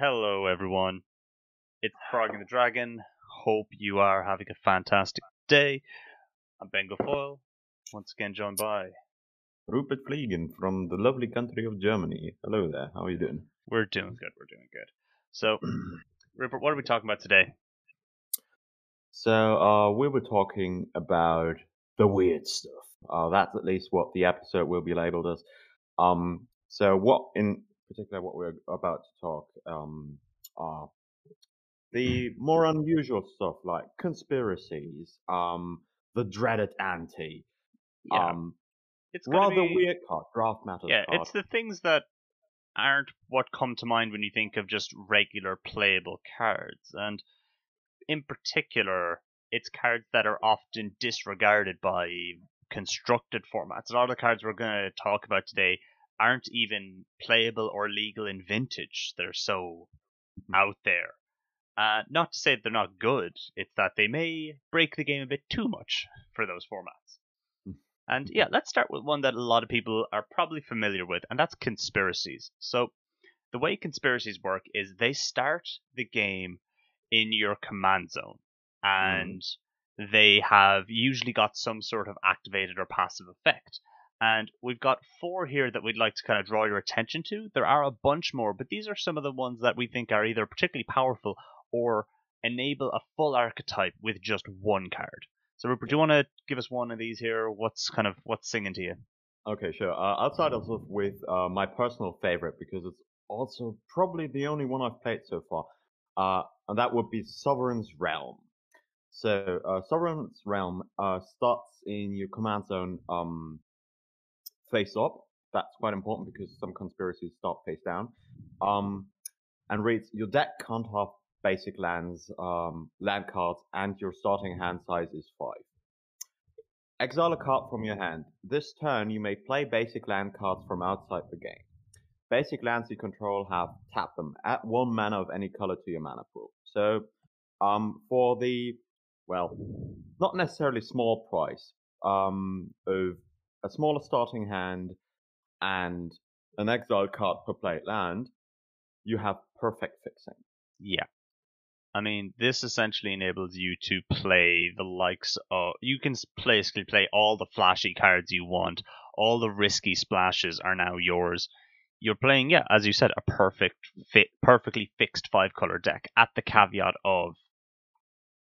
Hello, everyone. It's Frog and the Dragon. Hope you are having a fantastic day. I'm Ben Guilfoyle, once again joined by. Rupert Fliegen from the lovely country of Germany. Hello there, how are you doing? We're doing good, we're doing good. So, Rupert, what are we talking about today? So, uh, we were talking about the weird stuff. Uh, that's at least what the episode will be labeled as. Um, so, what in particular, what we're about to talk um, are the more unusual stuff like conspiracies, um, the dreaded ante, Yeah, um, it's rather be- weird card, draft matters Yeah, card. it's the things that aren't what come to mind when you think of just regular playable cards. And in particular, it's cards that are often disregarded by constructed formats. A lot of the cards we're going to talk about today aren't even playable or legal in vintage. They're so out there. Uh, not to say that they're not good, it's that they may break the game a bit too much for those formats. And yeah, let's start with one that a lot of people are probably familiar with, and that's conspiracies. So, the way conspiracies work is they start the game in your command zone, and they have usually got some sort of activated or passive effect. And we've got four here that we'd like to kind of draw your attention to. There are a bunch more, but these are some of the ones that we think are either particularly powerful or enable a full archetype with just one card. So Rupert, do you want to give us one of these here? What's kind of what's singing to you? Okay, sure. Uh, I'll start off with uh, my personal favorite because it's also probably the only one I've played so far, uh, and that would be Sovereign's Realm. So, uh, Sovereign's Realm uh, starts in your command zone um, face up. That's quite important because some conspiracies start face down. Um, and reads Your deck can't have basic lands, um, land cards, and your starting hand size is five. Exile a card from your hand. This turn, you may play basic land cards from outside the game. Basic lands you control have tap them. at one mana of any color to your mana pool. So, um, for the well, not necessarily small price um, of a smaller starting hand and an exile card per played land, you have perfect fixing. Yeah. I mean, this essentially enables you to play the likes of. You can basically play all the flashy cards you want. All the risky splashes are now yours. You're playing, yeah, as you said, a perfect fit, perfectly fixed five color deck. At the caveat of,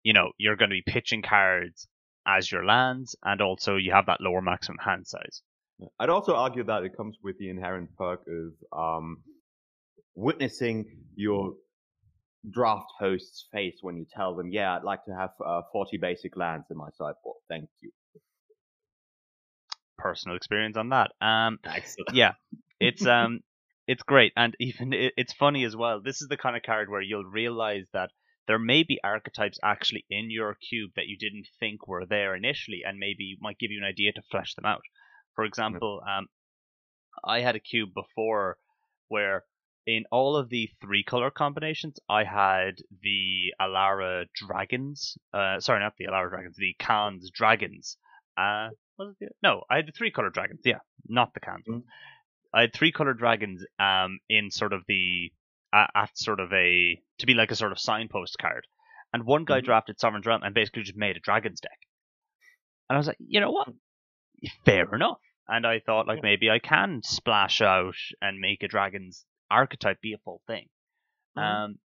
you know, you're going to be pitching cards as your lands, and also you have that lower maximum hand size. I'd also argue that it comes with the inherent perk of um, witnessing your draft host's face when you tell them, "Yeah, I'd like to have uh, 40 basic lands in my sideboard. Thank you." Personal experience on that. Um, Excellent. yeah, it's um, it's great, and even it, it's funny as well. This is the kind of card where you'll realize that there may be archetypes actually in your cube that you didn't think were there initially, and maybe might give you an idea to flesh them out. For example, um, I had a cube before where in all of the three color combinations, I had the Alara dragons. Uh, sorry, not the Alara dragons, the Khan's dragons. Uh, was it the, no, I had the three color dragons. Yeah, not the Khan's. ones. I had three color dragons. Um, in sort of the at, at sort of a to be like a sort of signpost card. And one guy Mhm. drafted Sovereign's Realm and basically just made a dragons deck. And I was like, you know what? Fair enough. And I thought like maybe I can splash out and make a dragon's archetype be a full thing. Mhm. Um,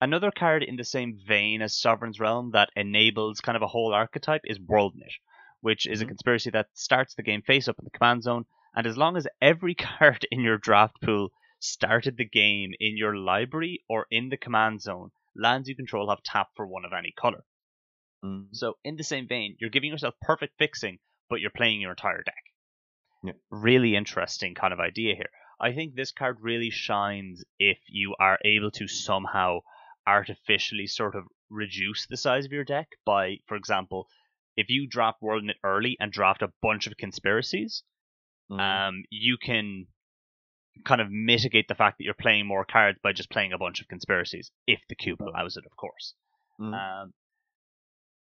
another card in the same vein as Sovereign's Realm that enables kind of a whole archetype is WorldKnit, which is a Mhm. conspiracy that starts the game face up in the command zone, and as long as every card in your draft pool started the game in your library or in the command zone, lands you control have tap for one of any color. Mm. So in the same vein, you're giving yourself perfect fixing, but you're playing your entire deck. Yeah. Really interesting kind of idea here. I think this card really shines if you are able to somehow artificially sort of reduce the size of your deck by, for example, if you draft WorldKnit early and draft a bunch of conspiracies, Mm. um, you can kind of mitigate the fact that you're playing more cards by just playing a bunch of conspiracies, if the cube allows it, of course. Mm. Um,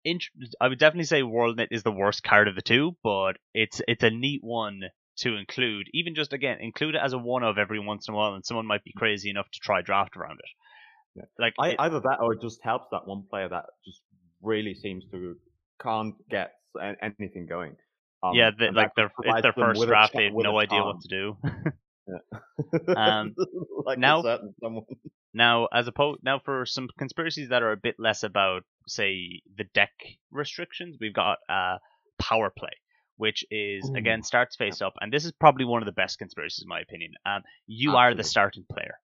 int- I would definitely say WorldKnit is the worst card of the two, but it's it's a neat one to include. Even just again, include it as a one of every once in a while, and someone might be crazy enough to try draft around it. Yeah. Like I, it- either that or it just helps that one player that just really seems to can't get anything going. Um, yeah, the, like their it's their first draft. They have no idea what to do. Yeah. Um, like now- Now, as opposed now for some conspiracies that are a bit less about, say, the deck restrictions, we've got uh, power play, which is Ooh. again starts face up, and this is probably one of the best conspiracies in my opinion. Um, you are the starting player.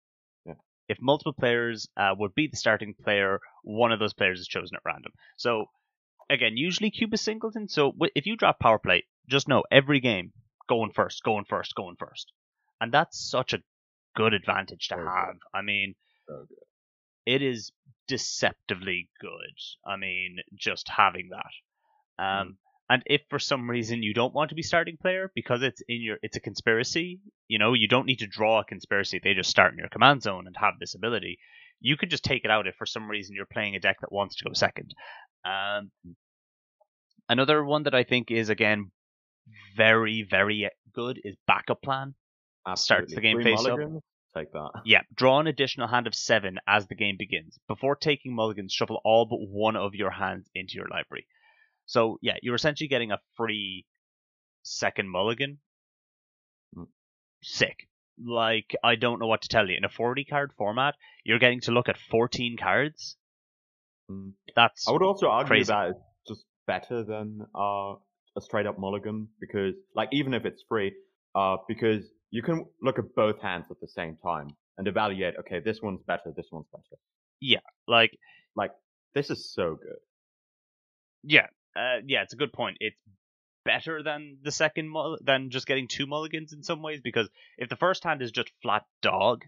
Yeah. If multiple players uh, would be the starting player, one of those players is chosen at random. So, again, usually cube is singleton. So if you drop power play, just know every game going first, going first, going first, and that's such a good advantage to good. have. I mean good. it is deceptively good. I mean, just having that. Um, and if for some reason you don't want to be starting player because it's in your, it's a conspiracy. You know, you don't need to draw a conspiracy. They just start in your command zone and have this ability. You could just take it out if for some reason you're playing a deck that wants to go second. Um, another one that I think is again very very good is backup plan. Starts the game Three face up. Take that. Yeah, draw an additional hand of seven as the game begins. Before taking mulligans, shuffle all but one of your hands into your library. So yeah, you're essentially getting a free second mulligan. Mm. Sick. Like I don't know what to tell you. In a 40 card format, you're getting to look at 14 cards. Mm. That's I would also argue Crazy. that it's just better than uh, a straight up mulligan because, like, even if it's free, uh, because you can look at both hands at the same time and evaluate. Okay, this one's better. This one's better. Yeah. Like like This is so good. yeah, uh, yeah. It's a good point. It's better than the second mull- than just getting two mulligans in some ways because if the first hand is just flat dog,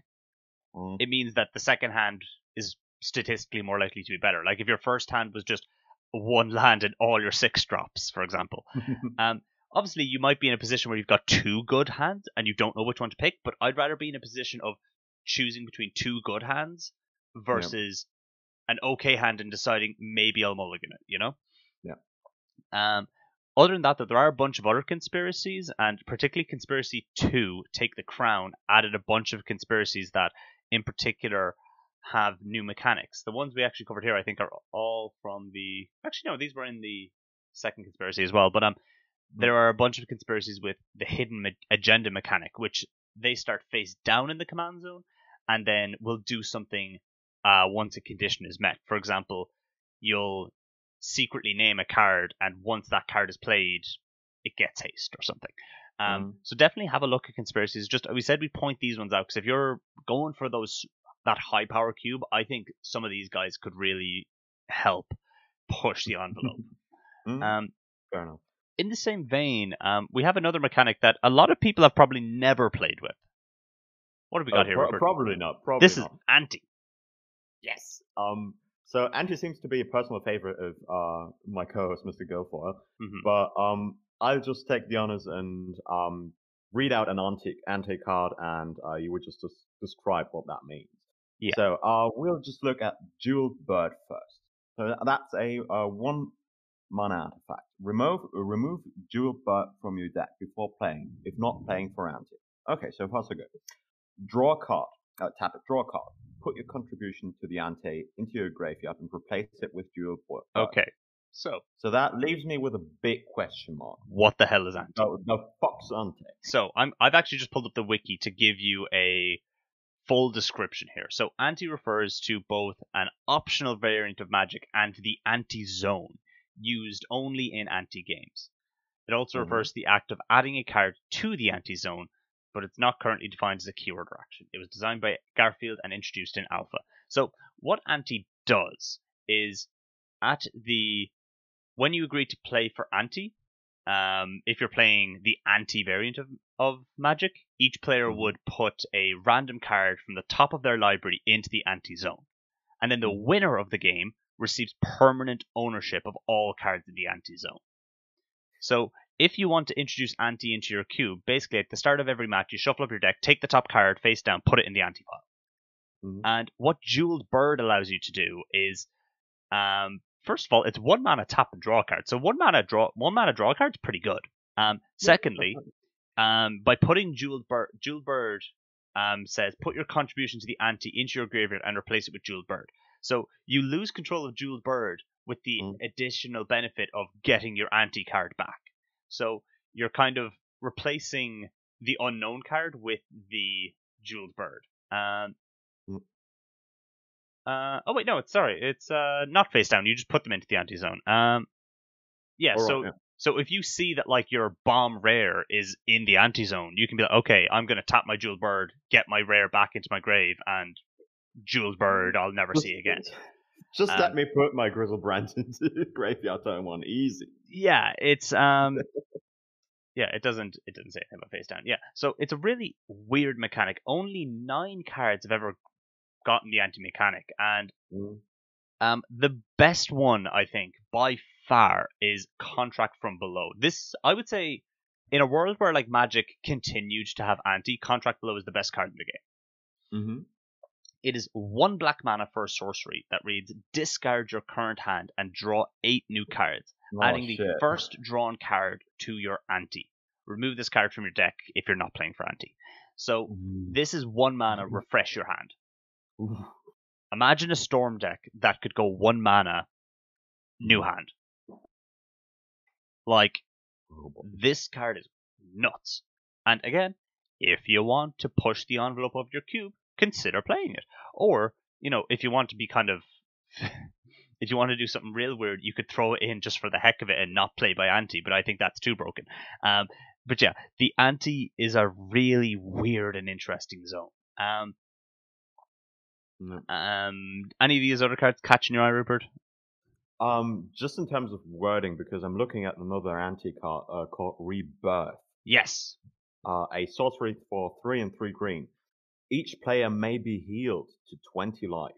Mm. it means that the second hand is statistically more likely to be better. Like if your first hand was just one land and all your six drops, for example. Um, obviously you might be in a position where you've got two good hands and you don't know which one to pick, but I'd rather be in a position of choosing between two good hands versus an okay hand and deciding maybe I'll mulligan it, you know? Yeah. Um, other than that, though, there are a bunch of other conspiracies, and particularly Conspiracy 2, Take the Crown, added a bunch of conspiracies that, in particular, have new mechanics. The ones we actually covered here, I think, are all from the. Actually, no, these were in the second conspiracy as well. But um, there are a bunch of conspiracies with the hidden ma- agenda mechanic, which they start face down in the command zone, and then will do something uh, once a condition is met. For example, you'll secretly name a card, and once that card is played, it gets haste or something. Um, Mhm. So definitely have a look at conspiracies. Just we said we point these ones out because if you're going for those that high power cube, I think some of these guys could really help push the envelope. Mm, um, fair enough. In the same vein, um, we have another mechanic that a lot of people have probably never played with. What have we got Uh, here? pro- Rupert? probably not. Probably this is ante. Yes. Um. So Ante seems to be a personal favorite of uh my co-host, Mr. Guilfoyle. Mhm. But um, I'll just take the honors and um read out an ante ante card, and uh, you would just, just describe what that means. Yeah. So uh, we'll just look at Jewel Bird first. So that's a uh, one mana artifact. Remove remove Jewel Bird from your deck before playing, if not playing for ante. Okay, so far so good. Draw a card. Uh, tap it. Draw a card. Put your contribution to the ante into your graveyard and replace it with Jewel Bird. Okay. So So that leaves me with a big question mark. what the hell is? The, the Fox Ante. So I'm I've actually just pulled up the wiki to give you a full description here. So ante refers to both an optional variant of magic and the ante zone used only in ante games. It also Mhm. refers to the act of adding a card to the ante zone, but it's not currently defined as a keyword or action. It was designed by Garfield and introduced in Alpha. So what ante does is at the when you agree to play for ante, um, if you're playing the ante variant of, of magic, each player Mhm. would put a random card from the top of their library into the ante zone. And then the Mhm. winner of the game receives permanent ownership of all cards in the ante zone. So if you want to introduce ante into your cube, basically at the start of every match, you shuffle up your deck, take the top card face down, put it in the ante pile. Mhm. And what Jeweled Bird allows you to do is, um, first of all, it's one mana tap and draw card. So one mana draw, one mana draw card is pretty good. Um, secondly, um, by putting Jeweled Bird, Jeweled Bird um, says put your contribution to the ante into your graveyard and replace it with Jeweled Bird. So you lose control of Jeweled Bird with the Mm. additional benefit of getting your ante card back. So you're kind of replacing the unknown card with the Jeweled Bird. Um, Mm. uh, oh wait, no, it's sorry, it's uh, not face down. You just put them into the ante zone. Um, yeah, All right, so yeah. so if you see that like your bomb rare is in the ante zone, you can be like, okay, I'm gonna tap my jeweled bird, get my rare back into my grave, and jeweled bird I'll never Just- see again. Just Um, let me put my Griselbrand into graveyard turn one. Easy. Yeah, it's um, yeah, it doesn't it doesn't say anything about face down. Yeah, so it's a really weird mechanic. Only nine cards have ever gotten the ante mechanic, and Mm. Um, the best one, I think, by far, is Contract from Below. This, I would say, in a world where like Magic continued to have ante, Contract Below is the best card in the game. Mm-hmm. It is one black mana for a sorcery that reads: discard your current hand and draw eight new cards, adding the Oh, first drawn card to your ante. Remove this card from your deck if you're not playing for ante. So Mm. this is one mana. Refresh your hand. Imagine a storm deck that could go one mana, new hand. Like Oh, this card is nuts. And again, if you want to push the envelope of your cube, consider playing it. Or, you know, if you want to be kind of if you want to do something real weird, you could throw it in just for the heck of it and not play by ante, but I think that's too broken. Um but yeah, the ante is a really weird and interesting zone. Um No. um any of these other cards catching your eye, Rupert? Um, just in terms of wording, because I'm looking at another ante card uh, called Rebirth. Yes. Uh, a sorcery for three and three green. Each player may be healed to 20 life.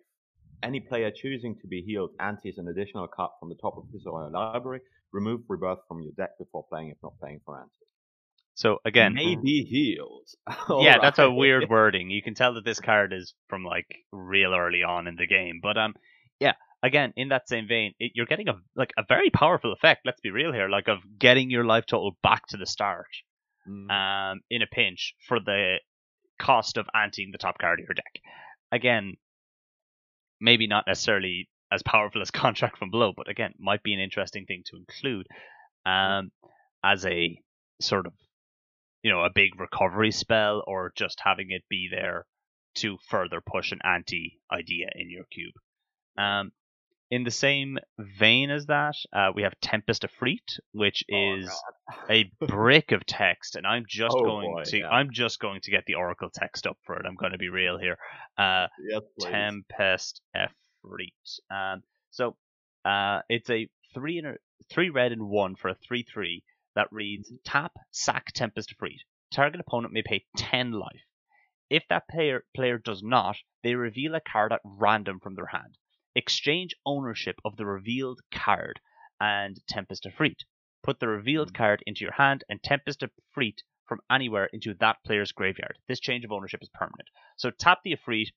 Any player choosing to be healed antes an additional card from the top of his or her library. Remove Rebirth from your deck before playing if not playing for ante. So again, may be healed. yeah, that's a weird wording. You can tell that this card is from like real early on in the game. But um, yeah, again, in that same vein, it, you're getting a like a very powerful effect. Let's be real here, like of getting your life total back to the start, Mm. um, in a pinch for the cost of anting the top card of your deck. Again, maybe not necessarily as powerful as Contract from Below, but again, might be an interesting thing to include, um, as a sort of you know, a big recovery spell or just having it be there to further push an anti idea in your cube. Um, in the same vein as that, uh, we have Tempest Efreet, which Oh, is a brick of text, and I'm just Oh, going boy, to yeah. I'm just going to get the Oracle text up for it. I'm going to be real here. Uh, yes. Tempest Efreet. Um, so uh, it's a three and a, three red and one for a three three that reads tap sack Tempest Efreet. Target opponent may pay ten life. If that player player does not, they reveal a card at random from their hand. Exchange ownership of the revealed card and Tempest Efreet. Put the revealed card into your hand and Tempest Efreet from anywhere into that player's graveyard. This change of ownership is permanent. So tap the Efreet,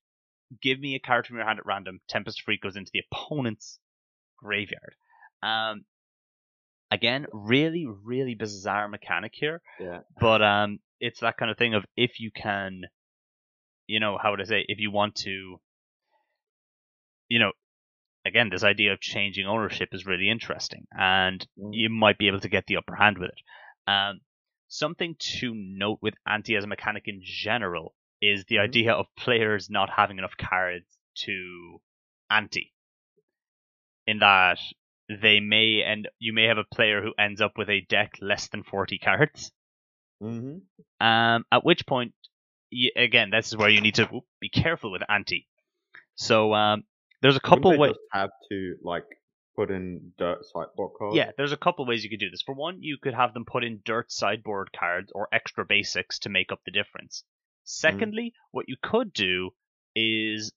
give me a card from your hand at random. Tempest Efreet goes into the opponent's graveyard. Um, again, really, really bizarre mechanic here, Yeah. but um, it's that kind of thing of if you can, you know, how would I say, if you want to, you know, again, this idea of changing ownership is really interesting, and Mm. you might be able to get the upper hand with it. Um, something to note with ante as a mechanic in general is the Mhm. idea of players not having enough cards to ante. In that they may and you may have a player who ends up with a deck less than forty cards. Mm-hmm. Um, at which point, y again, this is where you need to be careful with ante. So um, there's a couple ways. have to like put in dirt sideboard cards. Yeah, there's a couple ways you could do this. For one, you could have them put in dirt sideboard cards or extra basics to make up the difference. Secondly, what you could do is,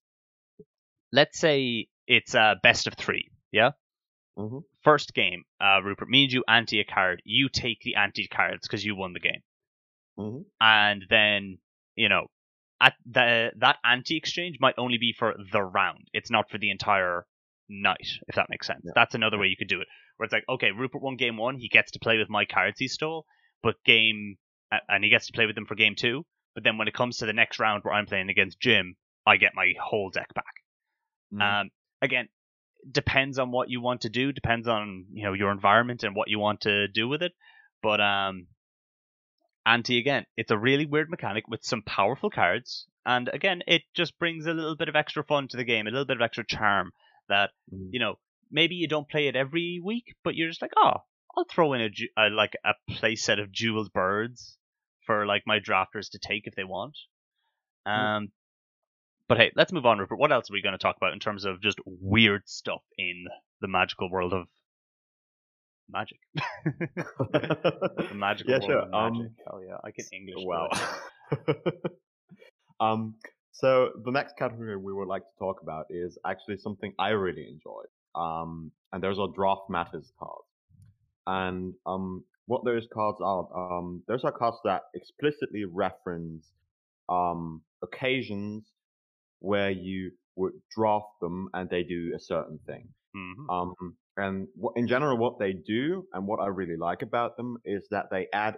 let's say it's a best of three. Yeah. Mm-hmm. First game, uh, Rupert, me and you ante a card. You take the ante cards because you won the game, Mm-hmm. and then you know, at the that ante exchange might only be for the round. It's not for the entire night, if that makes sense. Yeah. That's another way you could do it. Where it's like, okay, Rupert won game one, he gets to play with my cards he stole, but game, and he gets to play with them for game two. But then when it comes to the next round where I'm playing against Jim, I get my whole deck back. Mm. Um, again, depends on what you want to do, depends on you know your environment and what you want to do with it. But um, Ante again, it's a really weird mechanic with some powerful cards, and again, it just brings a little bit of extra fun to the game, a little bit of extra charm that Mm. you know maybe you don't play it every week, but you're just like, oh, I'll throw in a, ju- a like a play set of jeweled birds for like my drafters to take if they want. Um, but hey, let's move on, Rupert. What else are we going to talk about in terms of just weird stuff in the magical world of magic? the magical Yeah, sure. magic. Um, Hell yeah, I can English. Wow. well. um, so the next category we would like to talk about is actually something I really enjoyed. Um, and those are draft matters cards. And um, what those cards are, um, those are cards that explicitly reference um, occasions where you would draft them and they do a certain thing. Mhm. Um, and in general, what they do and what I really like about them is that they add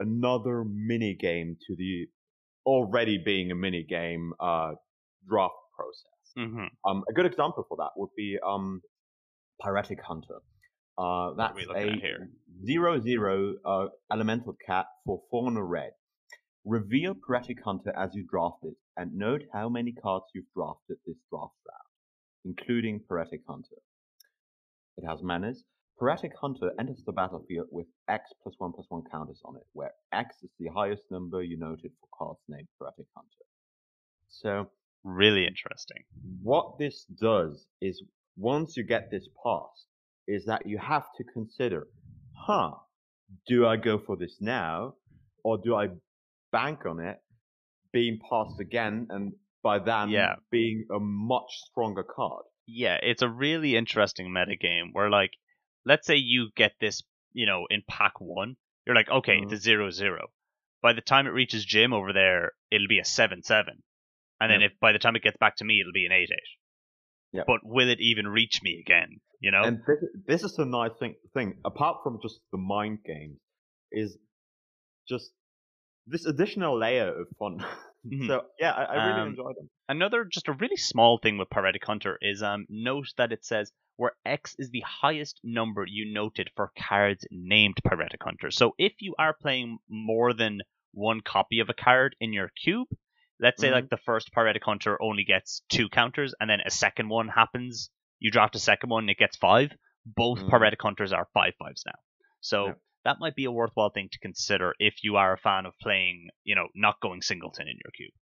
another mini game to the already being a mini game uh, draft process. Mhm. Um, a good example for that would be um, Pyretic Hunter. Uh, that's are we looking at a here? zero zero uh, elemental cat for four and a red. Reveal Pyretic Hunter as you draft it, and note how many cards you've drafted this draft round, including Pyretic Hunter. It has manners. Pyretic Hunter enters the battlefield with X plus one plus one counters on it, where X is the highest number you noted for cards named Pyretic Hunter. So Really interesting. what this does is once you get this passed, is that you have to consider, huh, do I go for this now, or do I bank on it being passed again, and by then Yeah. being a much stronger card? Yeah, it's a really interesting meta mm-hmm. game where like let's say you get this, you know, in pack one, you're like, okay, it's mm-hmm. a zero zero. By the time it reaches Jim over there, it'll be a seven seven. And then Yep. if by the time it gets back to me, it'll be an eight eight. Yep. But will it even reach me again? You know? And this, this is the nice thing, thing, apart from just the mind games, is just this additional layer of fun. Mhm. so yeah, I, I really Um, enjoyed them. Another just a really small thing with Pyretic Hunter is um note that it says where X is the highest number you noted for cards named Pyretic Hunter. So if you are playing more than one copy of a card in your cube, let's say Mhm. like the first Pyretic Hunter only gets two counters and then a second one happens, you draft a second one, it gets five. Both Mhm. Pyretic Hunters are five fives now. So Yeah. That might be a worthwhile thing to consider if you are a fan of playing, you know, not going singleton in your cube.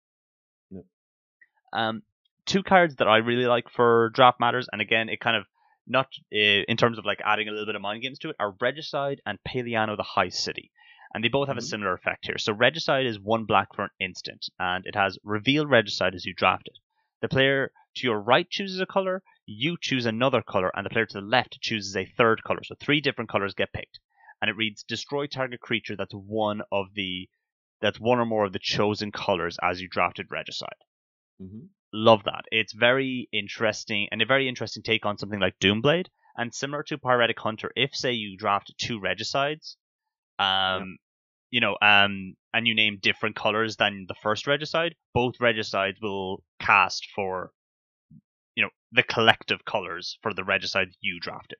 Um, two cards that I really like for draft matters, and again, it kind of not uh, in terms of like adding a little bit of mind games to it, are Regicide and Paliano the High City, and they both have a Mhm. similar effect here. So Regicide is one black for an instant, and it has reveal Regicide as you draft it. The player to your right chooses a color, you choose another color, and the player to the left chooses a third color. So three different colors get picked, and it reads: destroy target creature that's one of the that's one or more of the chosen colors as you drafted Regicide hmm love that. It's very interesting and a very interesting take on something like Doomblade. And similar to Pyretic Hunter, if say you draft two regicides, um, you know, um, and you name different colors than the first regicide, both regicides will cast for, you know, the collective colors for the regicide you drafted.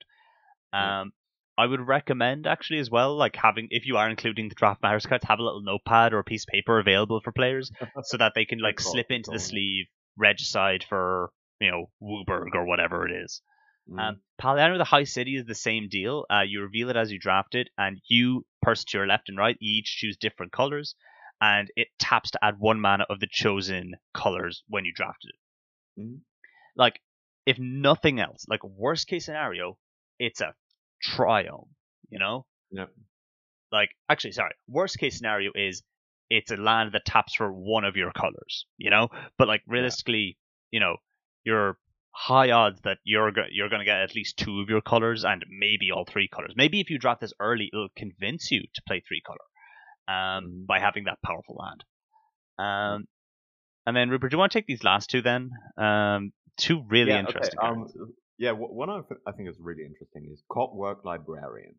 Um, I would recommend actually as well, like having if you are including the draft matters cards, have a little notepad or a piece of paper available for players so that they can like slip into the sleeve regicide for you know Wooburg or whatever it is. Um, Paliano the High City is the same deal. Uh, you reveal it as you draft it, and you, person to your left and right, each choose different colors, and it taps to add one mana of the chosen colors when you drafted it. Mhm. Like, if nothing else, like worst case scenario, it's a triome, you know? Yep. Like, actually, sorry, worst case scenario is it's a land that taps for one of your colors, you know? But like realistically, you know, you're high odds that you're you're going to get at least two of your colors and maybe all three colors. Maybe if you draft this early, it'll convince you to play three color um, Mhm. by having that powerful land. Um, and then Rupert, do you want to take these last two then? Um, two really yeah, interesting. Okay. Um. Yeah, one I, th- I think is really interesting is Cogwork Librarian.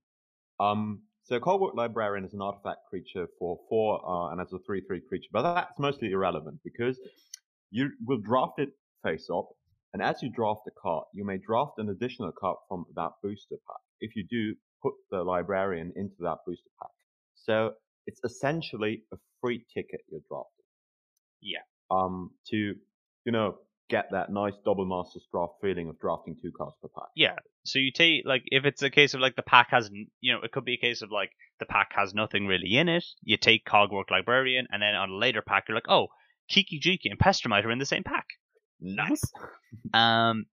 Um, so Cogwork Librarian is an artifact creature for four, uh, and as a three-three creature, but that's mostly irrelevant because you will draft it face up, and as you draft a card, you may draft an additional card from that booster pack. If you do, put the librarian into that booster pack. So it's essentially a free ticket you're drafting. Yeah. Um, to you know get that nice double master's draft feeling of drafting two cards per pack. Yeah. So you take like if it's a case of like the pack has you know it could be a case of like the pack has nothing really in it. You take Cogwork Librarian, and then on a later pack you're like, oh, Kiki Jiki and Pestermite are in the same pack. Nice. Um.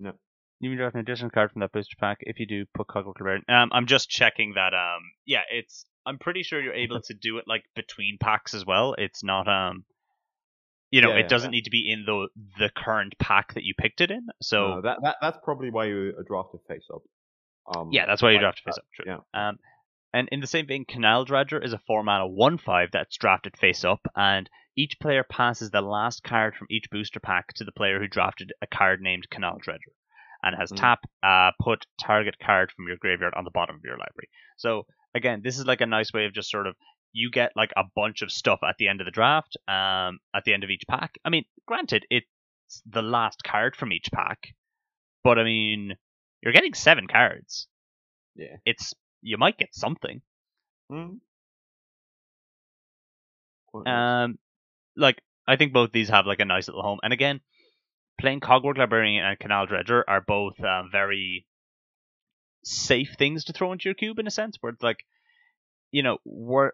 No. You can draft an additional card from that booster pack if you do put Cogwork Librarian. Um, I'm just checking that. Um, yeah, it's. I'm pretty sure you're able to do it like between packs as well. It's not um. You know, Yeah, it yeah, doesn't need to be in the the current pack that you picked it in. So No, that, that that's probably why you drafted face up. Um, Yeah, that's why you like draft face up. True. Yeah. Um, and in the same vein, Canal Dredger is a four mana one five that's drafted face up, and each player passes the last card from each booster pack to the player who drafted a card named Canal Dredger, and has Mm. tap uh, put target card from your graveyard on the bottom of your library. So again, this is like a nice way of just sort of you get like a bunch of stuff at the end of the draft, um, at the end of each pack. I mean, granted, it's the last card from each pack, but I mean, you're getting seven cards Yeah. it's you might get something. Mm. Um, like I think both these have like a nice little home. And again, playing Cogwork Librarian and Canal Dredger are both um, very safe things to throw into your cube in a sense, where it's like, you know, we're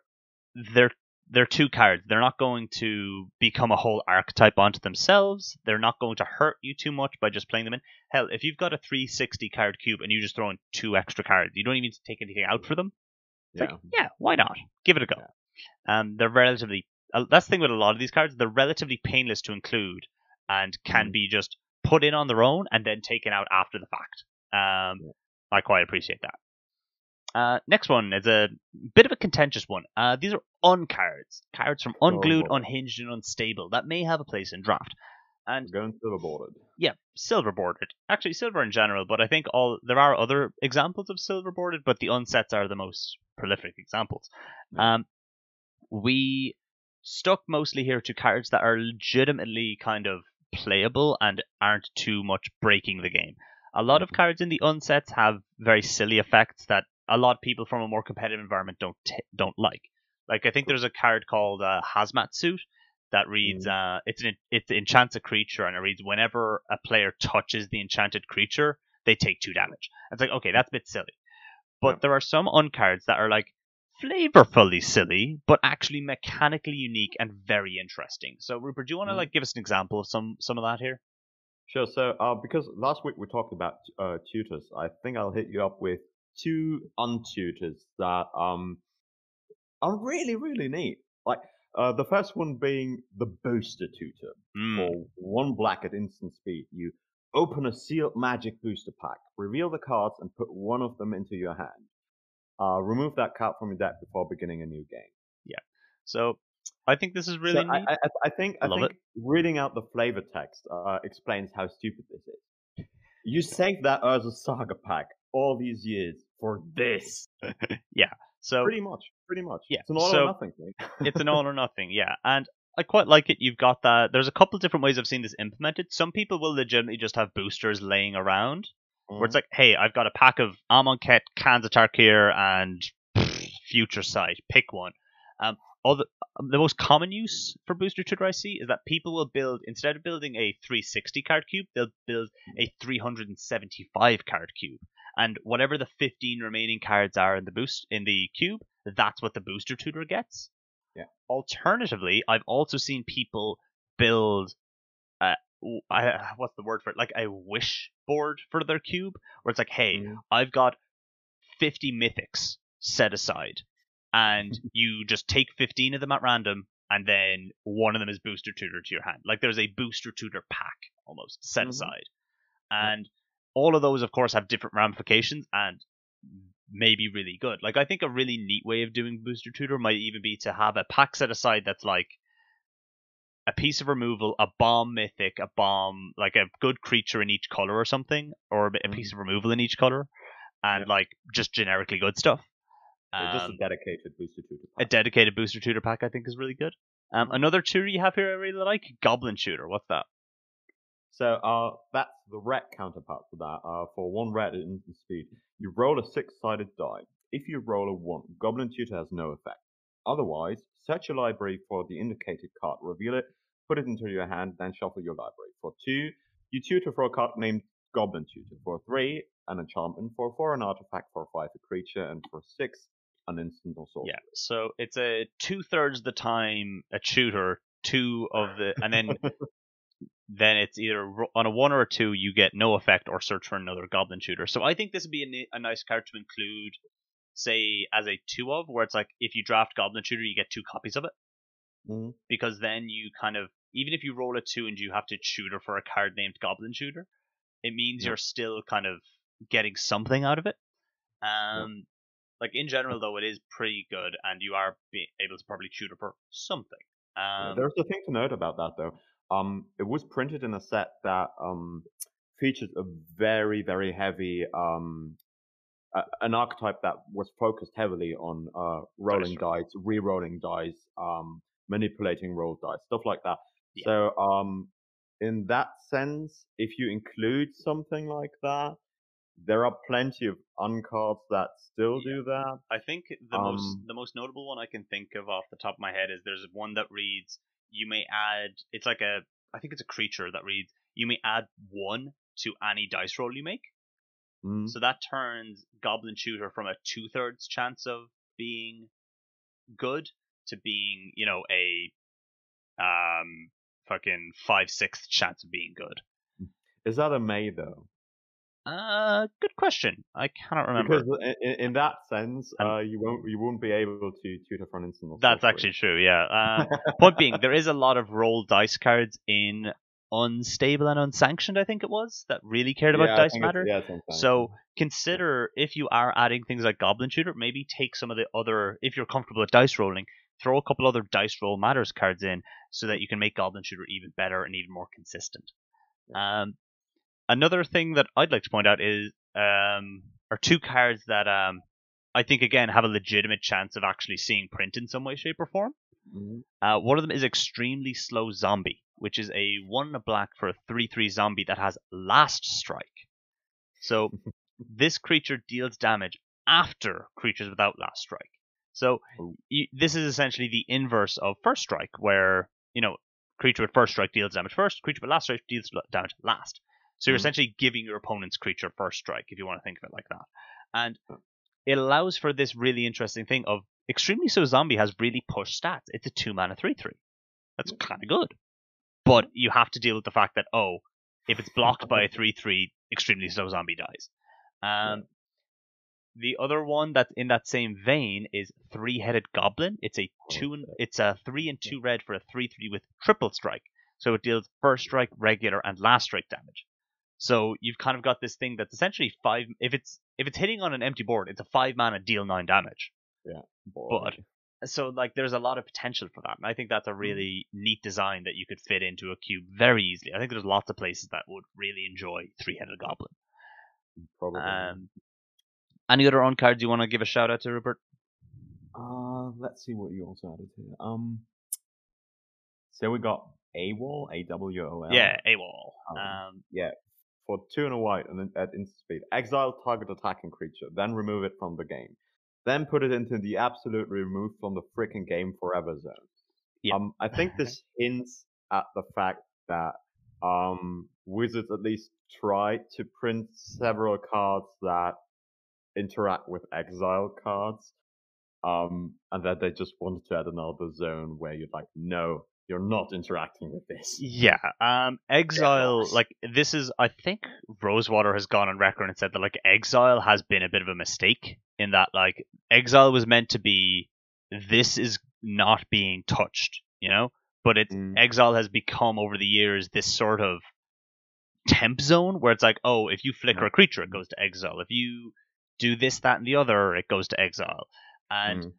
they're they're two cards. They're not going to become a whole archetype onto themselves. They're not going to hurt you too much by just playing them in. Hell, if you've got a 360 card cube and you just throw in two extra cards, you don't even take anything out for them. It's yeah. like, yeah, why not? Give it a go. Um, they're relatively. Uh, that's the thing with a lot of these cards. They're relatively painless to include and can Mhm. be just put in on their own and then taken out after the fact. Um, Yeah. I quite appreciate that. Uh, next one is a bit of a contentious one. Uh, these are uncards, cards cards from Unglued, boy. Unhinged, and Unstable that may have a place in draft. And Going silver bordered. yeah, silver bordered. Actually, silver in general, but I think all there are other examples of silver bordered, but the unsets are the most prolific examples. Um, we stuck mostly here to cards that are legitimately kind of playable and aren't too much breaking the game. A lot of cards in the unsets have very silly effects that a lot of people from a more competitive environment don't t- don't like. Like I think there's a card called uh, Hazmat Suit that reads uh, it's an it enchants a creature and it reads whenever a player touches the enchanted creature they take two damage. It's like okay that's a bit silly, but Yeah. there are some uncards that are like flavorfully silly but actually mechanically unique and very interesting. So Rupert, do you want to Mhm. like give us an example of some some of that here? Sure. So, uh, because last week we talked about uh, tutors, I think I'll hit you up with two untutors that um are really really neat. Like uh, the first one being the booster tutor. Mm, For one black at instant speed, you open a sealed magic booster pack, reveal the cards, and put one of them into your hand. Uh, remove that card from your deck before beginning a new game. Yeah. So I think this is really so I, neat. I, I- think I Love think reading out the flavor text uh, explains how stupid this is. You saved that Urza Saga pack all these years for this. Yeah. So Pretty much, pretty much. Yeah, it's an all so- or nothing thing. it's an all or nothing, yeah. And I quite like it. You've got that. There's a couple different ways I've seen this implemented. Some people will legitimately just have boosters laying around, where it's mm-hmm. like, hey, I've got a pack of Amonkhet, Khans of Tarkir, and Future Sight. Pick one. Um, all the, um, the most common use for booster tutor I see is that people will build instead of building a 360 card cube, they'll build mm. a 375 card cube, and whatever the 15 remaining cards are in the boost in the cube, that's what the booster tutor gets. Yeah. Alternatively, I've also seen people build. Uh, I, what's the word for it? Like a wish board for their cube, where it's like, hey, Mhm. I've got 50 mythics set aside, and you just take 15 of them at random, and then one of them is booster tutor to your hand. Like there's a booster tutor pack almost set Mhm. aside, and all of those, of course, have different ramifications and may be really good. Like I think a really neat way of doing booster tutor might even be to have a pack set aside that's like a piece of removal, a bomb mythic, a bomb, like a good creature in each color or something, or a a piece of removal in each color, and Yeah. like just generically good stuff. Or just a Um, dedicated booster tutor a pack. dedicated booster tutor pack, I think, is really good. Um, another tutor you have here I really like, Goblin Tutor. What's that? So uh, that's the red counterpart for that. Uh, for one red at instant speed, you roll a six-sided die. If you roll a one, Goblin Tutor has no effect. Otherwise, search your library for the indicated card, reveal it, put it into your hand, then shuffle your library. For two, you tutor for a card named Goblin Tutor. For three, an enchantment. For four, an artifact. For five, a creature. And for six, an instant or sorcery. Yeah, so it's a two thirds the time a tutor, two of the, and then then it's either on a one or a two you get no effect or search for another goblin tutor. So I think this would be a, ni- a nice card to include, say as a two of, where it's like if you draft goblin tutor you get two copies of it Mhm. because then you kind of even if you roll a two and you have to tutor for a card named goblin tutor, it means Yeah. you're still kind of getting something out of it. Um, like in general though, it is pretty good, and you are be able to probably tutor for something. Yeah, Um, There's a thing to note about that though. Um, it was printed in a set that um features a very very heavy um an archetype that was focused heavily on uh rolling dice, re-rolling dice, um manipulating roll dice, stuff like that. Yeah. So um in that sense, if you include something like that, there are plenty of uncards that still Yeah. do that. I think the most Um, the most notable one I can think of off the top of my head is there's one that reads you may add it's like a I think it's a creature that reads you may add one to any dice roll you make. Mm. So that turns Goblin Tutor from a two thirds chance of being good to being, you know, a um fucking five sixth chance of being good. Is that a May though? Uh good question. I cannot remember. Because in, in that sense, Um, uh, you won't you won't be able to tutor for an instant. That's actually true, yeah. Uh, point being, there is a lot of roll dice cards in unstable and unsanctioned, I think it was, that really cared about Yeah, dice matter. yeah. So consider if you are adding things like Goblin Tutor, maybe take some of the other, if you're comfortable with dice rolling, throw a couple other dice roll matters cards in so that you can make Goblin Tutor even better and even more consistent. Um, another thing that I'd like to point out is um, are two cards that um, I think again have a legitimate chance of actually seeing print in some way, shape, or form. Mhm. Uh, one of them is Extremely Slow Zombie, which is a one black for a 3 3 zombie that has Last Strike. So this creature deals damage after creatures without Last Strike. So you, this is essentially the inverse of First Strike, where, you know, creature with First Strike deals damage first, creature with Last Strike deals damage last. So you're Mhm. essentially giving your opponent's creature First Strike, if you want to think of it like that. And it allows for this really interesting thing of Extremely Slow Zombie has really pushed stats. It's a two mana three three. That's kind of good, but you have to deal with the fact that oh, if it's blocked by a three three, Extremely Slow Zombie dies. Um, the other one that's in that same vein is Three Headed Goblin. It's a two. It's a three and two red for a three three with triple strike. So it deals first strike, regular, and last strike damage. So you've kind of got this thing that's essentially five. If it's if it's hitting on an empty board, it's a five mana deal nine damage. Yeah, boy. But so like there's a lot of potential for that, and I think that's a really neat design that you could fit into a cube very easily. I think there's lots of places that would really enjoy Three Headed Goblin. probably. Um, any other on cards you want to give a shout out to, Rupert? uh, let's see what you also added here. Um, so we got AWOL, A W O L. Yeah, AWOL. Um, Um, For two and a white and then at instant speed, exile target attacking creature, then remove it from the game. Then put it into the absolute remove from the freaking game forever zone. Yeah. Um, I think this hints at the fact that um, Wizards at least tried to print several cards that interact with exile cards, um, and that they just wanted to add another zone where you're like, no, you're not interacting with this. yeah. Um, Exile, lost. like this is, I think Rosewater has gone on record and said that like Exile has been a bit of a mistake in that like Exile was meant to be this is not being touched, you know, but it's Mm. Exile has become over the years this sort of temp zone where it's like, oh, if you flicker Yeah. a creature, it goes to exile. If you do this, that, and the other, it goes to exile. And Mm.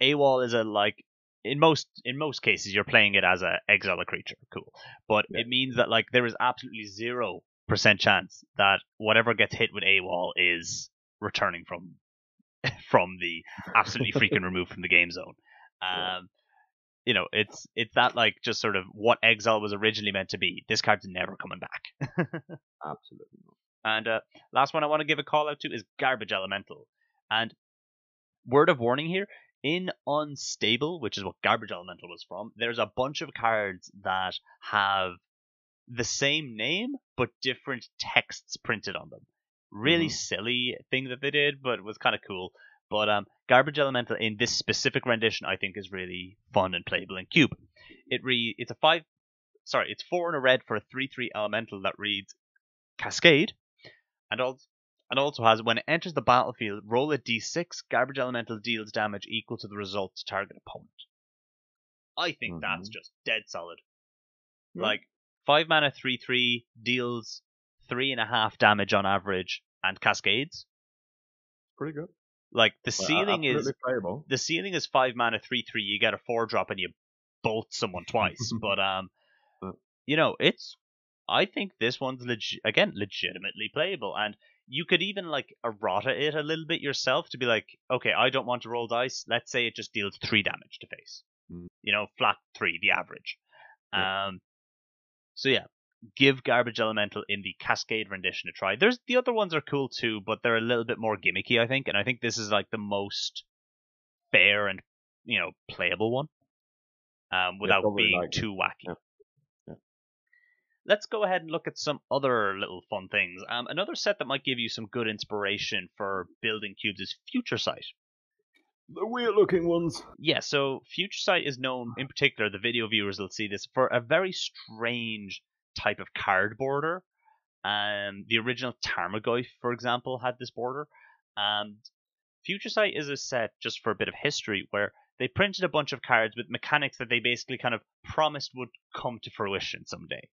AWOL is a like in most in most cases you're playing it as a exile creature, cool. But Yeah. it means that like there is absolutely zero percent chance that whatever gets hit with AWOL is returning from from the absolutely freaking removed from the game zone. Um, you know, it's it's that like just sort of what Exile was originally meant to be. This card's never coming back. Absolutely not. And uh, last one I want to give a call out to is Garbage Elemental. And word of warning here in Unstable, which is what Garbage Elemental was from, there's a bunch of cards that have the same name but different texts printed on them. Really Mhm. silly thing that they did, but it was kind of cool. But um, Garbage Elemental in this specific rendition, I think, is really fun and playable in Cube. It re it's a five, sorry, it's four and a red for a three-three elemental that reads Cascade, and also and also has when it enters the battlefield, roll a d6. Garbage Elemental deals damage equal to the result to target opponent. I think that's Mhm. just dead solid. Yeah. Like five mana, three three deals three and a half damage on average, and cascades. Pretty good. Like the Well, ceiling is playable. the ceiling is five mana, three three. You get a four drop and you bolt someone twice. but um, you know it's. I think this one's legi- again legitimately playable, and you could even like errata it a little bit yourself to be like, okay, I don't want to roll dice. Let's say it just deals three damage to face. Mm. You know, flat three, the average. Yeah. Um, so yeah, give Garbage Elemental in the Cascade rendition a try. There's the other ones are cool too, but they're a little bit more gimmicky, I think, and I think this is like the most fair and you know playable one, um, without being like- too wacky. yeah, yeah. Let's go ahead and look at some other little fun things. Um, another set that might give you some good inspiration for building cubes is Future Sight. The weird looking ones. Yeah, so Future Sight is known, in particular, the video viewers will see this, for a very strange type of card border. Um, the original Tarmogoyf, for example, had this border. And Future Sight is a set, just for a bit of history, where they printed a bunch of cards with mechanics that they basically kind of promised would come to fruition someday.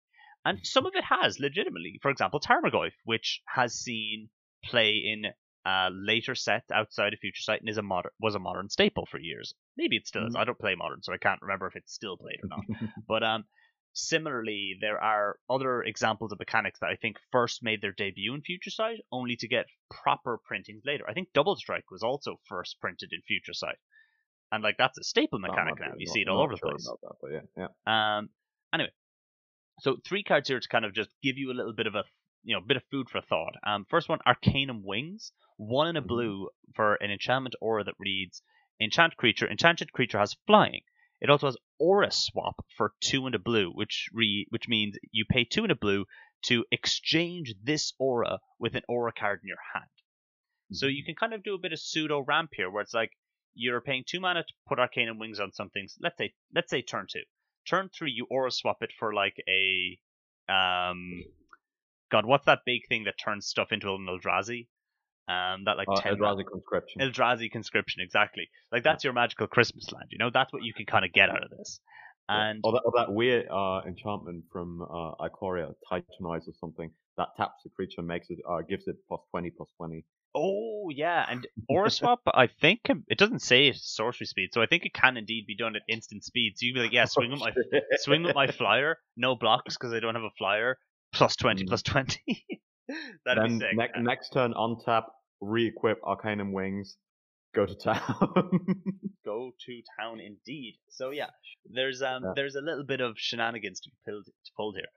And some of it has, legitimately. For example, Tarmogoyf, which has seen play in a later set outside of Future Sight and is a modern, was a modern staple for years. Maybe it still is. Mhm. I don't play modern, so I can't remember if it's still played or not. But um, similarly, there are other examples of mechanics that I think first made their debut in Future Sight, only to get proper printings later. I think Double Strike was also first printed in Future Sight, and like that's a staple mechanic now. You see it all over the place. That, yeah, yeah. Um, anyway, so three cards here to kind of just give you a little bit of a you know bit of food for thought. Um, first one, Arcanum Wings, one in a Mhm. blue for an enchantment aura that reads: Enchant creature. Enchanted creature has flying. It also has aura swap for two and a blue, which re which means you pay two and a blue to exchange this aura with an aura card in your hand. So you can kind of do a bit of pseudo ramp here, where it's like you're paying two mana to put Arcanum Wings on something. Let's say let's say turn two. Turn three, you aura swap it for like a um, God, what's that big thing that turns stuff into an Eldrazi? Um, that like Uh, ten Eldrazi conscription. Eldrazi conscription, exactly. Like that's your magical Christmas land. You know, that's what you can kind of get out of this. And or that, or that weird uh, enchantment from uh, Ikoria, Titanize or something that taps the creature and makes it uh, gives it plus twenty plus twenty. Oh yeah, and aura swap. I think it doesn't say it's sorcery speed, so I think it can indeed be done at instant speed. So you'd be like, yeah, swing with my swing with my flyer, no blocks because I don't have a flyer. Plus twenty, Mm. plus twenty. That'd then be sick. ne- next turn untap, re-equip Arcanum Wings, go to town. go to town indeed. So yeah, there's um Yeah. there's a little bit of shenanigans to be pulled to pulled here.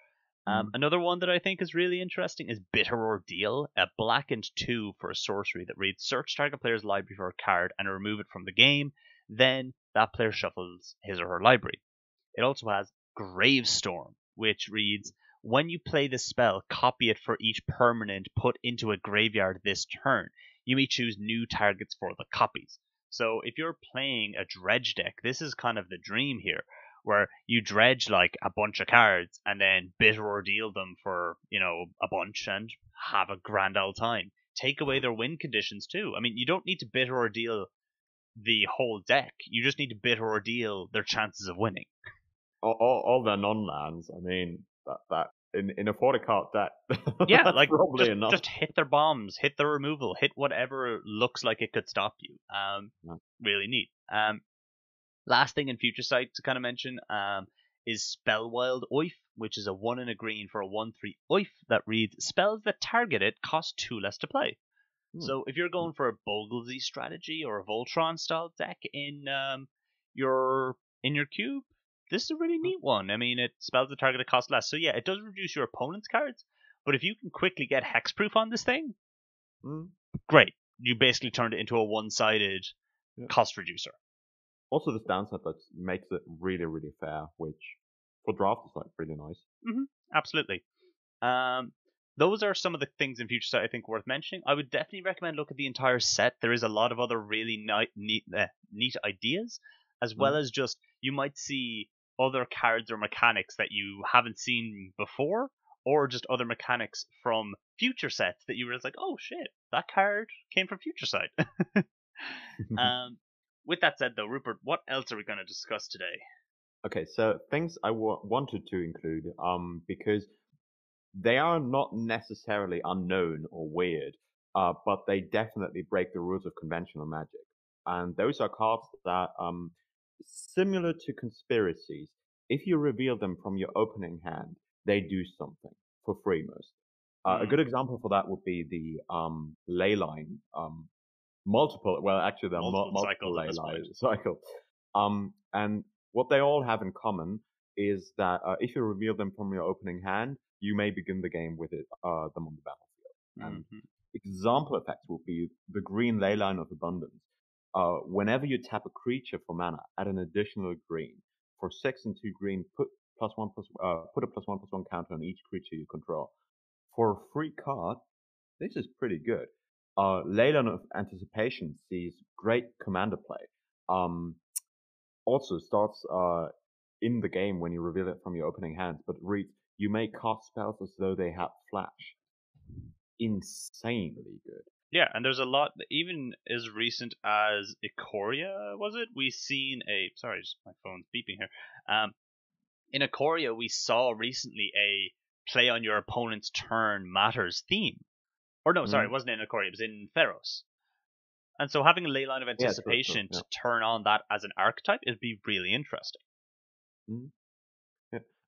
Um, Mhm. Another one that I think is really interesting is Bitter Ordeal, a black and two for a sorcery that reads search target player's library for a card and remove it from the game. Then that player shuffles his or her library. It also has Gravestorm, which reads when you play this spell, copy it for each permanent put into a graveyard this turn. You may choose new targets for the copies. So if you're playing a dredge deck, this is kind of the dream here, where you dredge like a bunch of cards and then bitter ordeal them for, you know, a bunch and have a grand old time. Take away their win conditions too. I mean, you don't need to bitter ordeal the whole deck. You just need to bitter ordeal their chances of winning. all, all, all their non-lands. I mean, that that in in a 40 card deck. Yeah, like probably just, enough. just hit their bombs, hit their removal, hit whatever looks like it could stop you. Um, Yeah. really neat. Um, last thing in future sight to kind of mention um is Spellwild Ouphe, which is a one in a green for a one three Ouphe that reads spells that target it cost two less to play. Hmm. So if you're going for a Bogglesy strategy or a Voltron style deck in um, your in your cube, this is a really neat one. I mean, it spells the target at cost less. So yeah, it does reduce your opponent's cards, but if you can quickly get hexproof on this thing, Mm. great. You basically turned it into a one-sided Yeah. cost reducer. Also, this downside that makes it really, really fair, which for draft is like really nice. Absolutely. Um, those are some of the things in future sight I think worth mentioning. I would definitely recommend look at the entire set. There is a lot of other really ni- neat, uh, neat ideas, as well as just you might see other cards or mechanics that you haven't seen before, or just other mechanics from future sets that you were like, oh shit, that card came from future sight. um, with that said, though, Rupert, what else are we going to discuss today? Okay, so things I wa- wanted to include, um, because they are not necessarily unknown or weird, uh, but they definitely break the rules of conventional magic. And those are cards that, um, similar to conspiracies, if you reveal them from your opening hand, they do something for free most. Uh, A Mm. good example for that would be the um, Leyline, um, multiple, well, actually, there are Multiple cycles ley this line point. cycles. Um, and what they all have in common is that uh, if you reveal them from your opening hand, you may begin the game with it, uh, them on the battlefield. And Mhm. example effects will be the green Leyline of Abundance. Uh, whenever you tap a creature for mana, add an additional green. For six and two green, put plus one plus uh, put a plus one plus one counter on each creature you control. For a free card, this is pretty good. Uh, Leyline of Anticipation sees great commander play. Um, also starts uh, in the game when you reveal it from your opening hand, but reads you may cast spells as though they have flash. Insanely good. Yeah, and there's a lot, even as recent as Ikoria, was it? We seen a sorry, my phone's beeping here. Um, in Ikoria, we saw recently a play on your opponent's turn matters theme. Or no, sorry, Mm. it wasn't in Ikoria, it was in Theros. And so having a Leyline of Yeah, true, true, anticipation yeah. to turn on that as an archetype would be really interesting.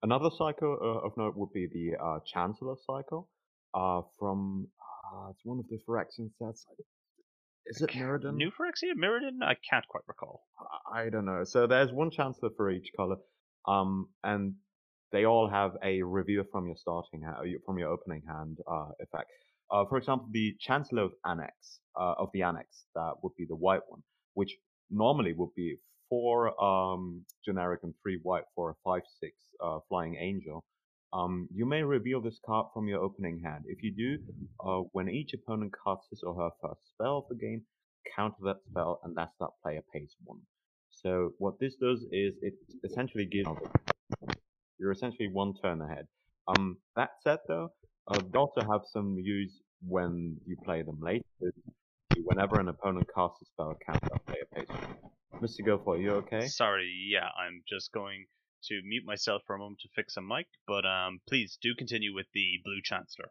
Another cycle uh, of note would be the uh, Chancellor cycle uh, from uh, it's one of the Phyrexian sets. Is it Mirrodin? New Phyrexia? Mirrodin? I can't quite recall. I don't know. So there's one Chancellor for each color, um, and they all have a review from your starting hand, from your opening hand uh, effect. Uh, for example, the Chancellor of Annex uh, of the Annex, that would be the white one, which normally would be four um, generic and three white for a five six uh, flying angel. Um, you may reveal this card from your opening hand. If you do, uh, when each opponent casts his or her first spell of the game, counter that spell, and that's that player pays one. So what this does is it essentially gives you're essentially one turn ahead. Um, that said, though, uh, they also have some use when you play them later. Whenever an opponent casts a spell, counter that player pays one. Mr. Gilfoyle, you okay? Sorry, yeah, I'm just going to mute myself for a moment to fix a mic, but um, please do continue with the Blue Chancellor.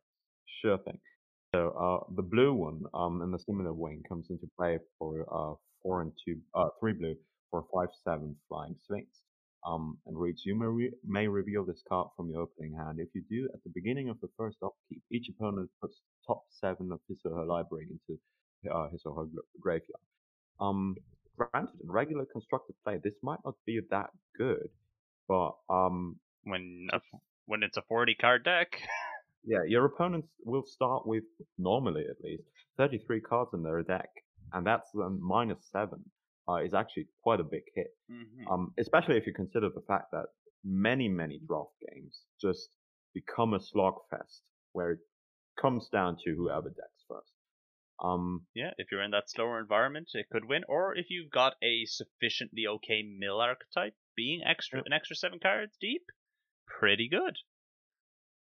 Sure thing. So uh, the blue one, um, in the similar wing, comes into play for uh, four and two, uh, three blue for five seven flying sphinx. Um, and reads, you may, re- may reveal this card from your opening hand. If you do, at the beginning of the first upkeep, each opponent puts top seven of his or her library into uh, his or her graveyard. Um, granted, in regular constructed play, this might not be that good, but um, When a, when it's a 40 card deck, yeah, your opponents will start with, normally at least, 33 cards in their deck, and that's um, minus 7 uh, is actually quite a big hit. Mhm. Um, especially if you consider the fact that many, many draft games just become a slogfest where it comes down to whoever decks first. Um, yeah, if you're in that slower environment, it could win. Or if you've got a sufficiently okay mill archetype, being extra Yep. an extra seven cards deep, pretty good.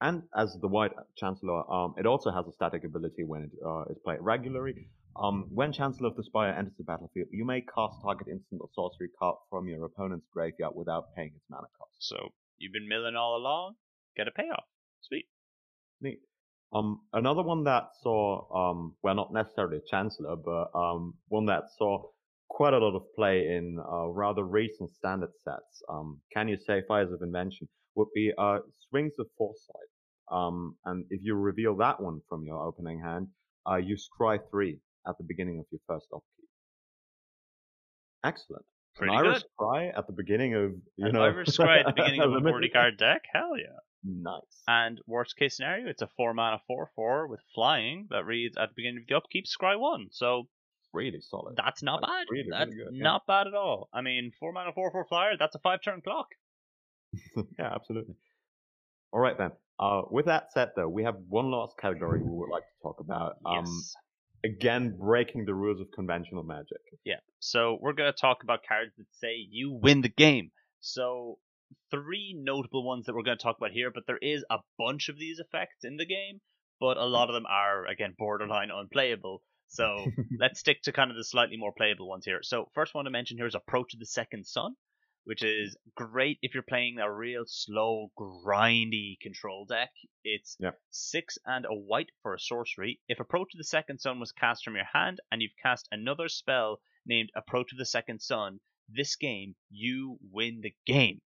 and as the White Chancellor, um, it also has a static ability when it uh, is played regularly. Um, when Chancellor of the Spire enters the battlefield, you may cast target instant or sorcery card from your opponent's graveyard without paying its mana cost. So you've been milling all along, get a payoff. Sweet. Neat. Um, another one that saw, um, well, not necessarily a Chancellor, but um, one that saw quite a lot of play in uh, rather recent standard sets. Um, can you say Fires of Invention would be uh, Sphinx of Foresight. Um, and if you reveal that one from your opening hand, uh, you scry three at the beginning of your first upkeep. Excellent. Pretty An Irish good. scry at the beginning of you An know Irish Scry at the beginning of a 40 card deck? Hell yeah. Nice. And worst case scenario, it's a 4 mana 4 4 with flying that reads at the beginning of the upkeep, scry 1. So really solid. that's not That's bad. really, really good, yeah. not bad at all. I mean, 4 mana 4 4 flyer, that's a 5 turn clock. yeah, absolutely. All right then. Uh, with that said, though, we have one last category we would like to talk about. Um, yes. Again, breaking the rules of conventional magic. Yeah. So we're going to talk about cards that say you win the game. So three notable ones that we're going to talk about here, but there is a bunch of these effects in the game, but a lot of them are again borderline unplayable. So let's stick to kind of the slightly more playable ones here. So first one to mention here is Approach of the Second Sun, which is great if you're playing a real slow, grindy control deck. It's Yep. six and a white for a sorcery. If Approach of the Second Sun was cast from your hand and you've cast another spell named Approach of the Second Sun, this game you win the game.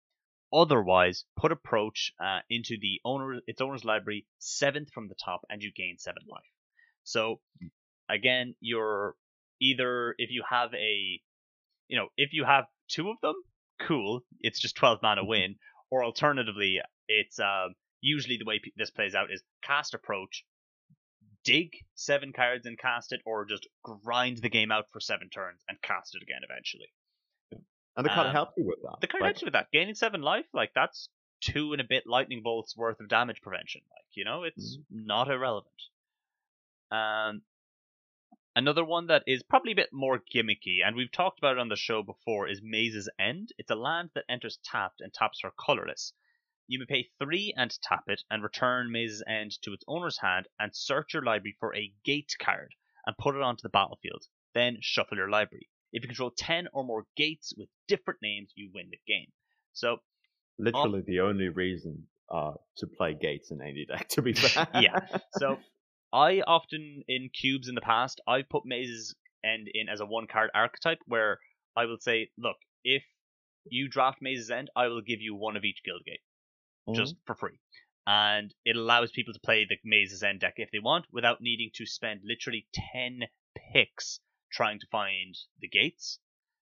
Otherwise, put Approach uh, into the owner its owner's library seventh from the top, and you gain seven life. So again, you're either if you have a, you know, if you have two of them, cool, it's just twelve mana win. Or alternatively, it's um, usually the way pe- this plays out is cast Approach, dig seven cards and cast it, or just grind the game out for seven turns and cast it again eventually. And the card Um, helps you with that. The card Like, helps you with that. Gaining seven life, like that's two and a bit lightning bolts worth of damage prevention. Like, you know, it's not irrelevant. Um another one that is probably a bit more gimmicky, and we've talked about it on the show before, is Maze's End. It's a land that enters tapped and taps for colorless. You may pay three and tap it and return Maze's End to its owner's hand and search your library for a gate card and put it onto the battlefield. Then shuffle your library. If you control 10 or more gates with different names, you win the game. So, literally the only reason uh, to play Gates in any deck, to be fair. Yeah. so I often in cubes in the past, I've put Maze's End in as a one card archetype where I will say, look, if you draft Maze's End, I will give you one of each guild gate Mhm. just for free. And it allows people to play the Maze's End deck if they want without needing to spend literally 10 picks trying to find the gates.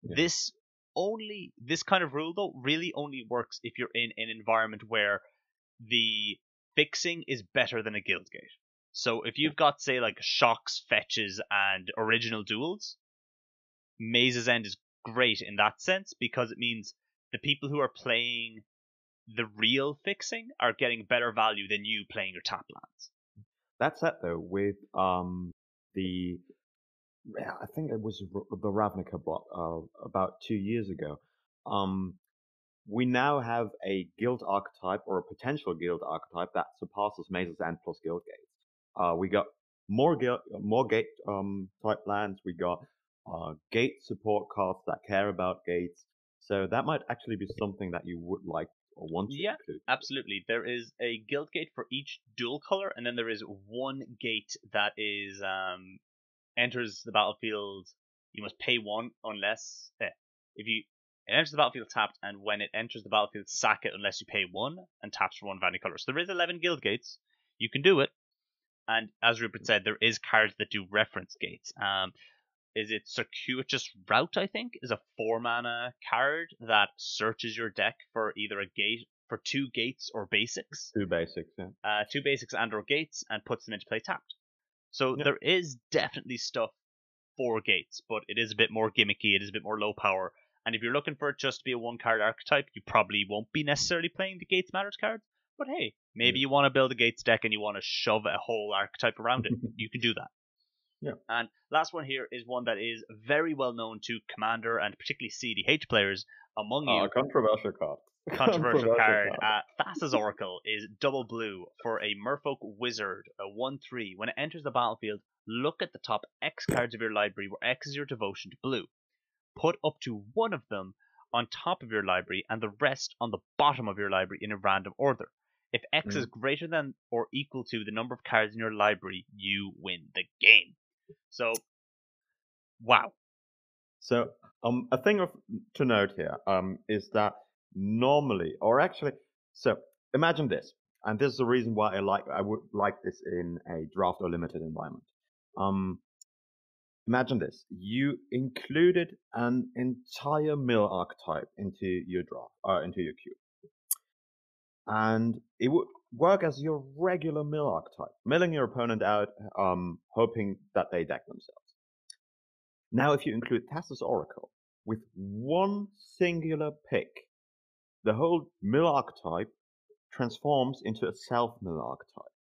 Yeah. This only this kind of rule though really only works if you're in an environment where the fixing is better than a guild gate. So if you've got say like shocks, fetches, and original duels, Maze's End is great in that sense because it means the people who are playing the real fixing are getting better value than you playing your tap lands. That's it though. With um the, I think it was the Ravnica block uh, about two years ago. Um, we now have a guild archetype or a potential guild archetype that surpasses Maze's End plus Guild Gates. Uh, we got more more gate um type lands. We got uh gate support cards that care about gates. So that might actually be something that you would like or want to Yeah. include. Absolutely. There is a guild gate for each dual color, and then there is one gate that is um enters the battlefield. You must pay one unless eh, if you it enters the battlefield tapped, and when it enters the battlefield, sack it unless you pay one and taps for one any color. So there is eleven guild gates. You can do it, and as Rupert said, there is cards that do reference gates. Um, is it circuitous route? I think is a four mana card that searches your deck for either a gate for two gates or basics, Two basics, yeah. uh, two basics and or gates, and puts them into play tapped. So Yeah. there is definitely stuff for gates, but it is a bit more gimmicky. It is a bit more low power. And if you're looking for it just to be a one card archetype, you probably won't be necessarily playing the Gates Matters cards. But hey, maybe you want to build a Gates deck and you want to shove a whole archetype around it. you can do that. Yeah. And last one here is one that is very well known to Commander and particularly CDH players among you Uh, controversial card. controversial card. card. Uh, Thassa's Oracle is double blue for a Merfolk Wizard, a 1 3. When it enters the battlefield, look at the top X cards of your library, where X is your devotion to blue. Put up to one of them on top of your library and the rest on the bottom of your library in a random order. If X is greater than or equal to the number of cards in your library, you win the game. So, wow. So, um, a thing of to note here, um, is that normally, or actually, so imagine this, and this is the reason why I like I would like this in a draft or limited environment. Um, imagine this: you included an entire mill archetype into your draft, uh, into your cube, and it would work as your regular mill archetype, milling your opponent out, um, hoping that they deck themselves. Now, if you include Thassa's Oracle, with one singular pick, the whole mill archetype transforms into a self mill archetype,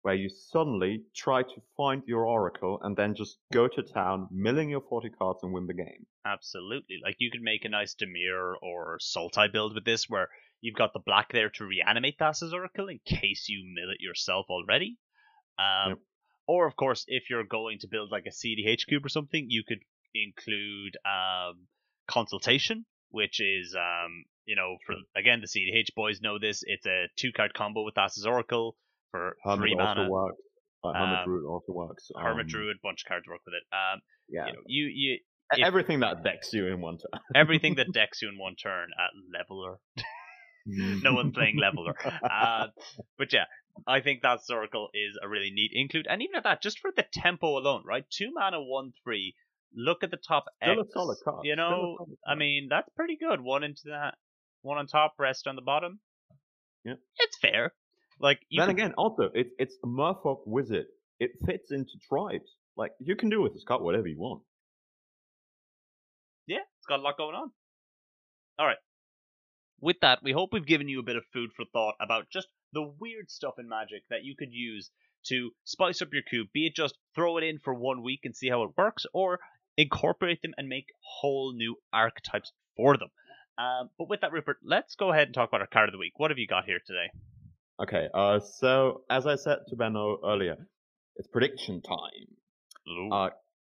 where you suddenly try to find your Oracle and then just go to town, milling your 40 cards and win the game. Absolutely. Like you could make a nice Dimir or Sultai build with this where you've got the black there to reanimate Thassa's Oracle in case you mill it yourself already. Um, Yep. Or, of course, if you're going to build like a CDH cube or something, you could include um, Consultation, which is, um, you know, for again, the CDH boys know this. It's a two card combo with Thassa's Oracle for Hermit three also mana. works. Uh, Hermit Um, Druid also works. Hermit um, Druid, bunch of cards work with it. Um, Yeah. you know, you, you if- Everything that decks you in one turn. everything that decks you in one turn at leveler. no one's playing leveler. Uh, but yeah, I think that circle is a really neat include, and even at that, just for the tempo alone, right? Two mana, one three. Look at the top Still a X. solid card. You know, I mean, that's pretty good. One into that, one on top, rest on the bottom. Yeah, it's fair. Like you then could- again, also it's it's a Merfolk wizard. It fits into tribes. Like you can do with this card whatever you want. yeah, it's got a lot going on. All right. With that, we hope we've given you a bit of food for thought about just the weird stuff in Magic that you could use to spice up your cube. Be it just throw it in for one week and see how it works, or incorporate them and make whole new archetypes for them. Um, but with that, Rupert, let's go ahead and talk about our card of the week. What have you got here today? Okay, uh, so as I said to Benno earlier, it's prediction time. Uh,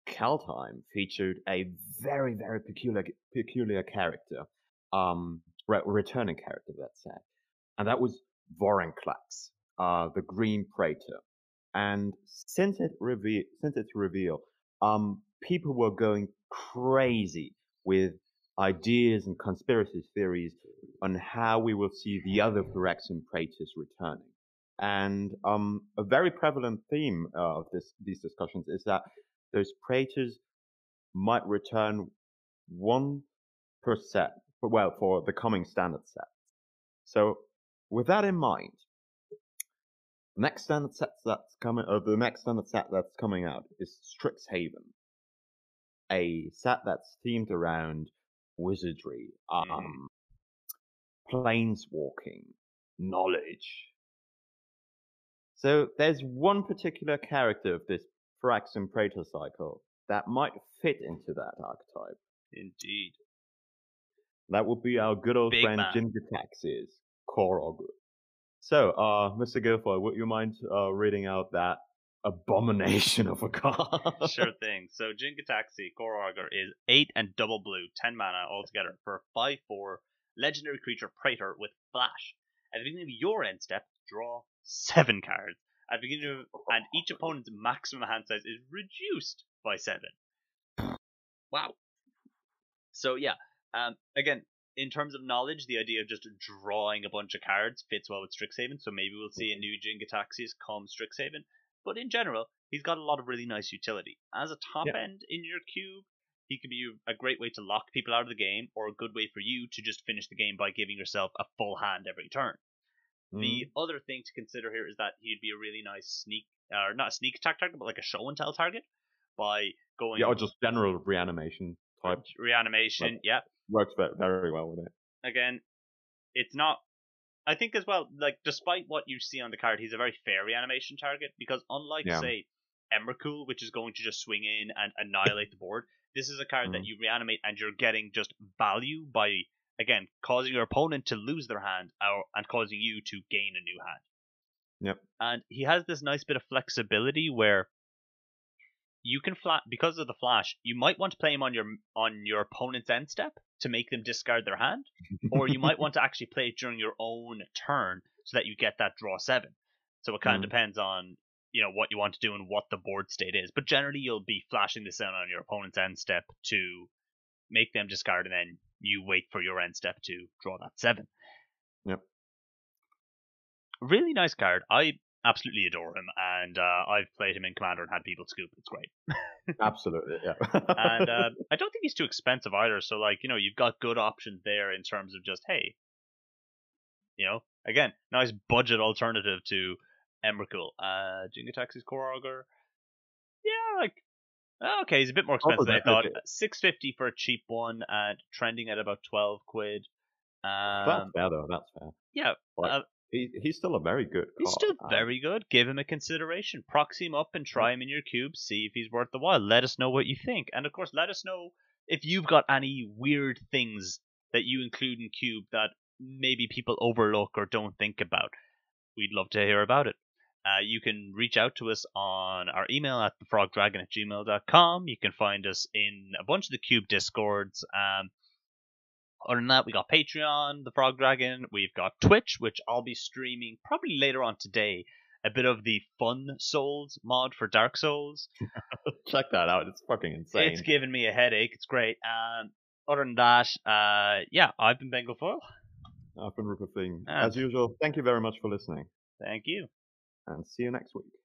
Kaldheim featured a very, very peculiar, peculiar character, um, re- returning character, let's say, and that was Vorinclex, uh, the Green Praetor. And since it reve- since its reveal, um, people were going crazy with ideas and conspiracy theories on how we will see the other Phyrexian Praetors returning. And um, a very prevalent theme uh, of this, these discussions is that those Praetors might return one per set, for, well, for the coming standard set. So, with that in mind, the next standard set that's coming, uh, the next standard set that's coming out is Strixhaven, a set that's themed around wizardry, um, Mhm. planeswalking, knowledge. So there's one particular character of this Phyrexian Praetor cycle that might fit into that archetype. Indeed. That would be our good old Big friend man. Jin-Gitaxias, Core Augur. So, uh, Mr. Guilfoyle, would you mind uh, reading out that abomination of a card? sure thing. So Jin-Gitaxias Augur is 8 and double blue, 10 mana altogether for 5 4 legendary creature Praetor with Flash. At the beginning of your end step, draw 7 cards. At the beginning of, and each opponent's maximum hand size is reduced by 7. Wow. So yeah, um, again, in terms of knowledge, the idea of just drawing a bunch of cards fits well with Strixhaven, so maybe we'll see a new Jin-Gitaxias come Strixhaven. But in general, he's got a lot of really nice utility. As a top Yeah. end in your cube, he could be a great way to lock people out of the game, or a good way for you to just finish the game by giving yourself a full hand every turn. Mm, The other thing to consider here is that he'd be a really nice sneak, or not a sneak attack target, but like a show and tell target by going yeah, or just general reanimation type reanimation. Yeah, works very well with it. again, it's not. I think as well, like despite what you see on the card, he's a very fair reanimation target because unlike Yeah. say Emrakul, which is going to just swing in and annihilate the board, this is a card that Mhm. you reanimate and you're getting just value by again causing your opponent to lose their hand or, and causing you to gain a new hand. Yep. And he has this nice bit of flexibility where you can flat because of the flash. You might want to play him on your on your opponent's end step to make them discard their hand, or you might want to actually play it during your own turn so that you get that draw seven. So it kind Mm. of depends on you know what you want to do and what the board state is. But generally, you'll be flashing this out on your opponent's end step to make them discard, and then you wait for your end step to draw that seven. Yep. Really nice card. I absolutely adore him, and uh, I've played him in Commander and had people scoop. It's great. Absolutely, yeah. and uh, I don't think he's too expensive either. So like you know you've got good options there in terms of just hey, you know again nice budget alternative to Emrakul. Uh, Jin-Gitaxias Core Augur. Yeah, like okay, he's a bit more Oh, expensive than I thought. Six fifty for a cheap one, and trending at about twelve quid. that's Um, fair though. That's fair. yeah, Like, uh, he, he's still a very good. He's card. still Um, very good. Give him a consideration. Proxy him up and try him in your cube. See if he's worth the while. Let us know what you think. And of course, let us know if you've got any weird things that you include in cube that maybe people overlook or don't think about. We'd love to hear about it. Uh, you can reach out to us on our email at thefrogdragon at gmail.com. You can find us in a bunch of the Cube Discords. Um, other than that, we got Patreon, The Frog Dragon. We've got Twitch, which I'll be streaming probably later on today. A bit of the Fun Souls mod for Dark Souls. Check that out. It's fucking insane. It's giving me a headache. It's great. Um, other than that, uh, yeah, I've been Ben Gilfoyle. I've been Rupert Thing. As usual, thank you very much for listening, Thank you. and see you next week.